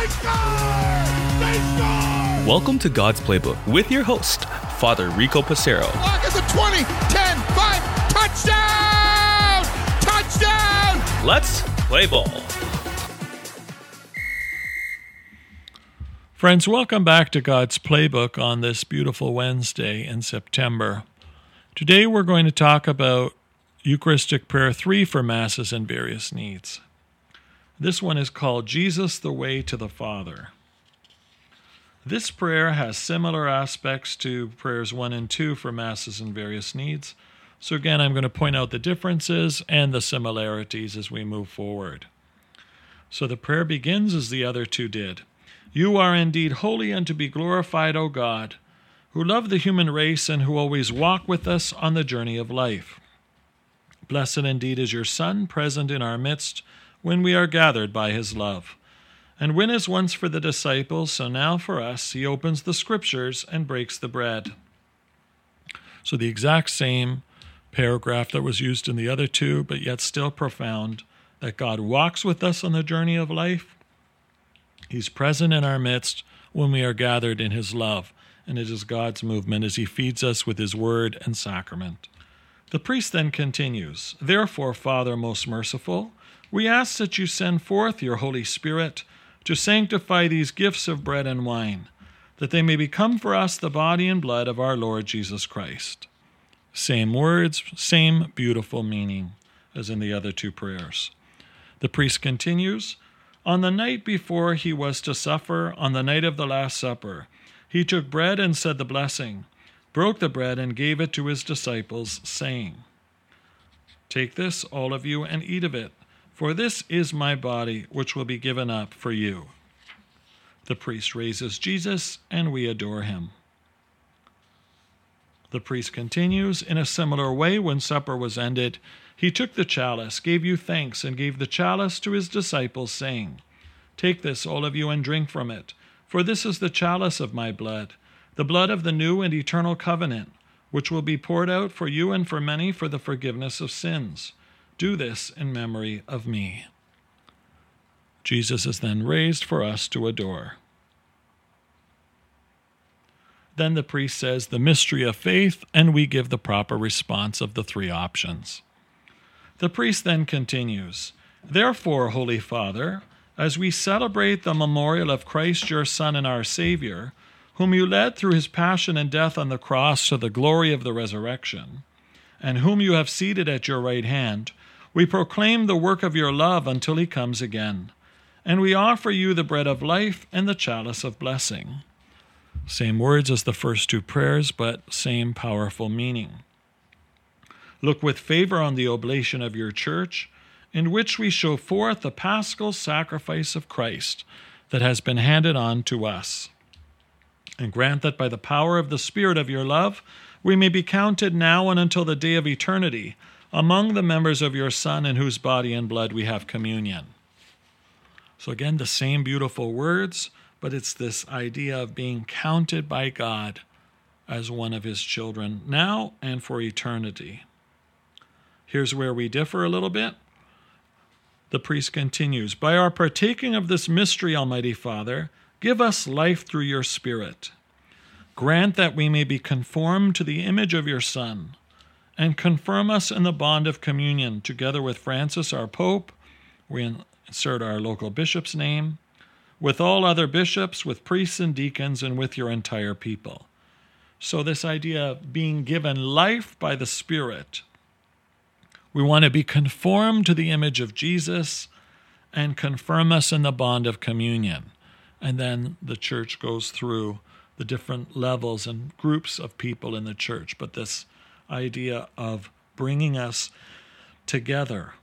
They score! They score! Welcome to God's Playbook with your host, Father Rico Passero. Lock at the 20, 10, 5, touchdown! Touchdown! Let's play ball. Friends, welcome back to God's Playbook on this beautiful Wednesday in September. Today we're going to talk about Eucharistic Prayer 3 for Masses and various needs. This one is called Jesus the Way to the Father. This prayer has similar aspects to prayers 1 and 2 for Masses and various needs. So, again, I'm going to point out the differences and the similarities as we move forward. So, the prayer begins as the other two did You are indeed holy and to be glorified, O God, who love the human race and who always walk with us on the journey of life. Blessed indeed is your Son, present in our midst when we are gathered by his love. And when, as once for the disciples, so now for us, he opens the scriptures and breaks the bread. So the exact same paragraph that was used in the other two, but yet still profound that God walks with us on the journey of life. He's present in our midst when we are gathered in his love, and it is God's movement as he feeds us with his word and sacrament. The priest then continues Therefore, Father most merciful, we ask that you send forth your Holy Spirit to sanctify these gifts of bread and wine, that they may become for us the body and blood of our Lord Jesus Christ. Same words, same beautiful meaning as in the other two prayers. The priest continues On the night before he was to suffer, on the night of the Last Supper, he took bread and said the blessing, broke the bread and gave it to his disciples, saying, Take this, all of you, and eat of it. For this is my body, which will be given up for you. The priest raises Jesus, and we adore him. The priest continues In a similar way, when supper was ended, he took the chalice, gave you thanks, and gave the chalice to his disciples, saying, Take this, all of you, and drink from it, for this is the chalice of my blood, the blood of the new and eternal covenant, which will be poured out for you and for many for the forgiveness of sins. Do this in memory of me. Jesus is then raised for us to adore. Then the priest says the mystery of faith, and we give the proper response of the three options. The priest then continues Therefore, Holy Father, as we celebrate the memorial of Christ your Son and our Savior, whom you led through his passion and death on the cross to the glory of the resurrection, and whom you have seated at your right hand, we proclaim the work of your love until he comes again, and we offer you the bread of life and the chalice of blessing. Same words as the first two prayers, but same powerful meaning. Look with favor on the oblation of your church, in which we show forth the paschal sacrifice of Christ that has been handed on to us. And grant that by the power of the Spirit of your love, we may be counted now and until the day of eternity among the members of your Son, in whose body and blood we have communion. So, again, the same beautiful words, but it's this idea of being counted by God as one of his children now and for eternity. Here's where we differ a little bit. The priest continues By our partaking of this mystery, Almighty Father, give us life through your Spirit. Grant that we may be conformed to the image of your Son and confirm us in the bond of communion, together with Francis, our Pope. We insert our local bishop's name, with all other bishops, with priests and deacons, and with your entire people. So, this idea of being given life by the Spirit, we want to be conformed to the image of Jesus and confirm us in the bond of communion. And then the church goes through the different levels and groups of people in the church. But this idea of bringing us together.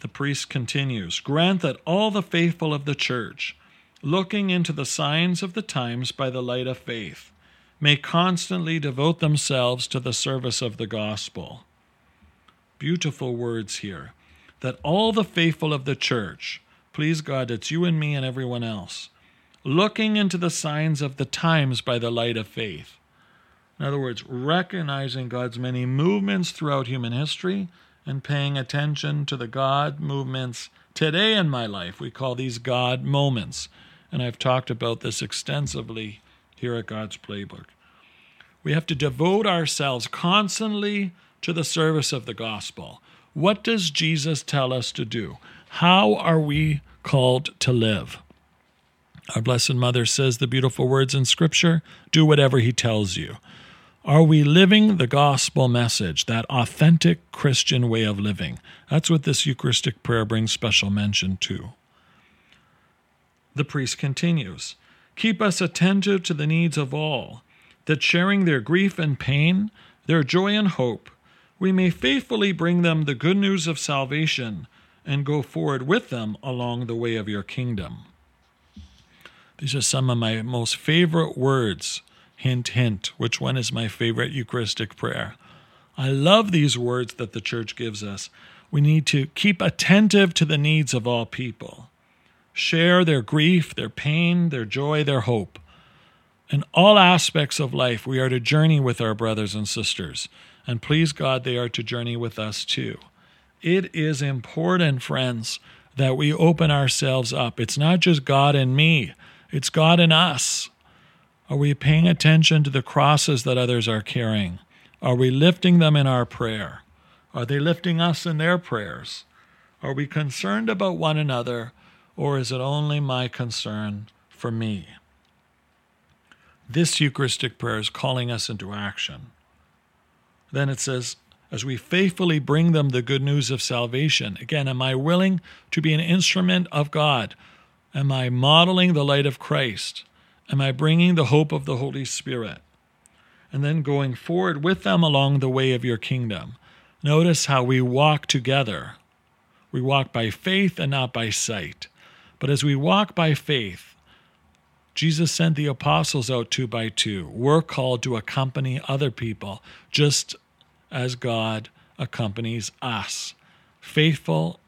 The priest continues Grant that all the faithful of the church, looking into the signs of the times by the light of faith, may constantly devote themselves to the service of the gospel. Beautiful words here. That all the faithful of the church, please God, it's you and me and everyone else, looking into the signs of the times by the light of faith, in other words, recognizing God's many movements throughout human history and paying attention to the God movements today in my life. We call these God moments. And I've talked about this extensively here at God's Playbook. We have to devote ourselves constantly to the service of the gospel. What does Jesus tell us to do? How are we called to live? Our Blessed Mother says the beautiful words in Scripture do whatever He tells you. Are we living the gospel message, that authentic Christian way of living? That's what this Eucharistic prayer brings special mention to. The priest continues Keep us attentive to the needs of all, that sharing their grief and pain, their joy and hope, we may faithfully bring them the good news of salvation and go forward with them along the way of your kingdom. These are some of my most favorite words. Hint, hint, which one is my favorite Eucharistic prayer? I love these words that the church gives us. We need to keep attentive to the needs of all people, share their grief, their pain, their joy, their hope. In all aspects of life, we are to journey with our brothers and sisters, and please God, they are to journey with us too. It is important, friends, that we open ourselves up. It's not just God and me, it's God and us. Are we paying attention to the crosses that others are carrying? Are we lifting them in our prayer? Are they lifting us in their prayers? Are we concerned about one another, or is it only my concern for me? This Eucharistic prayer is calling us into action. Then it says, as we faithfully bring them the good news of salvation. Again, am I willing to be an instrument of God? Am I modeling the light of Christ? Am I bringing the hope of the Holy Spirit? And then going forward with them along the way of your kingdom. Notice how we walk together. We walk by faith and not by sight. But as we walk by faith, Jesus sent the apostles out two by two. We're called to accompany other people, just as God accompanies us. Faithful,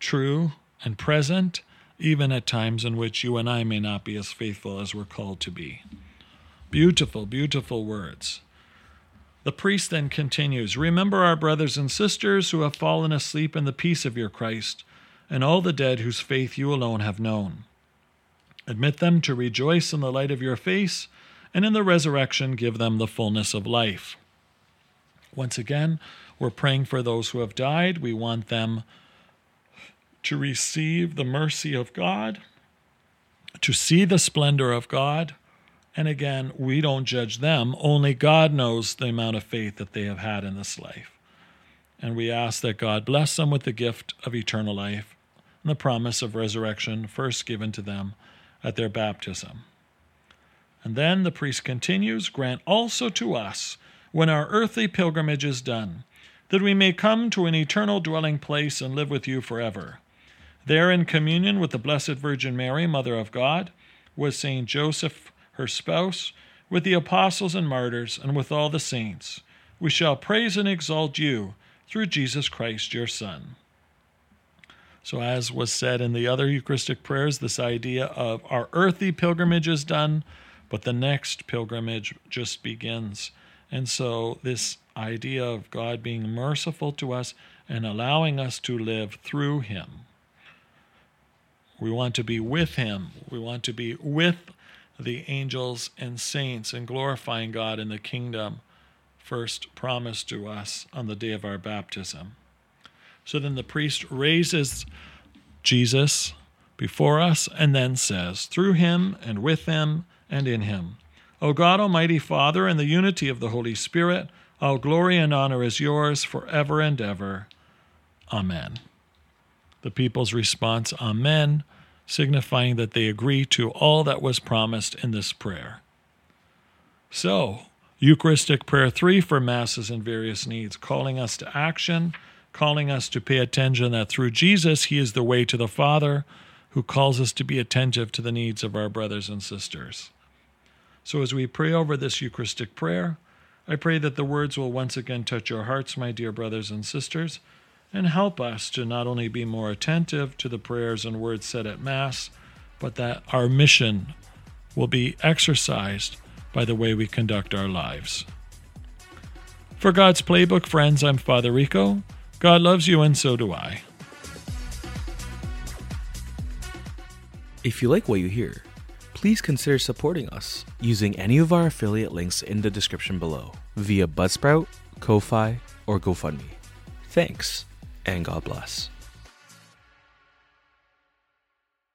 true, and present, even at times in which you and I may not be as faithful as we're called to be. Beautiful, beautiful words. The priest then continues Remember our brothers and sisters who have fallen asleep in the peace of your Christ, and all the dead whose faith you alone have known. Admit them to rejoice in the light of your face, and in the resurrection give them the fullness of life. Once again, we're praying for those who have died. We want them to receive the mercy of God, to see the splendor of God. And again, we don't judge them. Only God knows the amount of faith that they have had in this life. And we ask that God bless them with the gift of eternal life and the promise of resurrection first given to them at their baptism. And then the priest continues grant also to us when our earthly pilgrimage is done, that we may come to an eternal dwelling place and live with you forever. There, in communion with the Blessed Virgin Mary, Mother of God, with Saint Joseph, her spouse, with the apostles and martyrs, and with all the saints, we shall praise and exalt you through Jesus Christ, your Son. So, as was said in the other Eucharistic prayers, this idea of our earthly pilgrimage is done, but the next pilgrimage just begins. And so, this idea of God being merciful to us and allowing us to live through Him. We want to be with Him. We want to be with the angels and saints and glorifying God in the kingdom first promised to us on the day of our baptism. So then the priest raises Jesus before us and then says, Through him and with him and in him O God, Almighty Father, in the unity of the Holy Spirit, all glory and honor is yours forever and ever. Amen. The people's response, Amen, signifying that they agree to all that was promised in this prayer. So, Eucharistic Prayer 3 for Masses and various needs, calling us to action, calling us to pay attention that through Jesus, He is the way to the Father, who calls us to be attentive to the needs of our brothers and sisters. So, as we pray over this Eucharistic prayer, I pray that the words will once again touch your hearts, my dear brothers and sisters, and help us to not only be more attentive to the prayers and words said at Mass, but that our mission will be exercised by the way we conduct our lives. For God's Playbook, friends, I'm Father Rico. God loves you, and so do I. If you like what you hear, please consider supporting us using any of our affiliate links in the description below via Buzzsprout, Ko-Fi, or GoFundMe. Thanks, and God bless.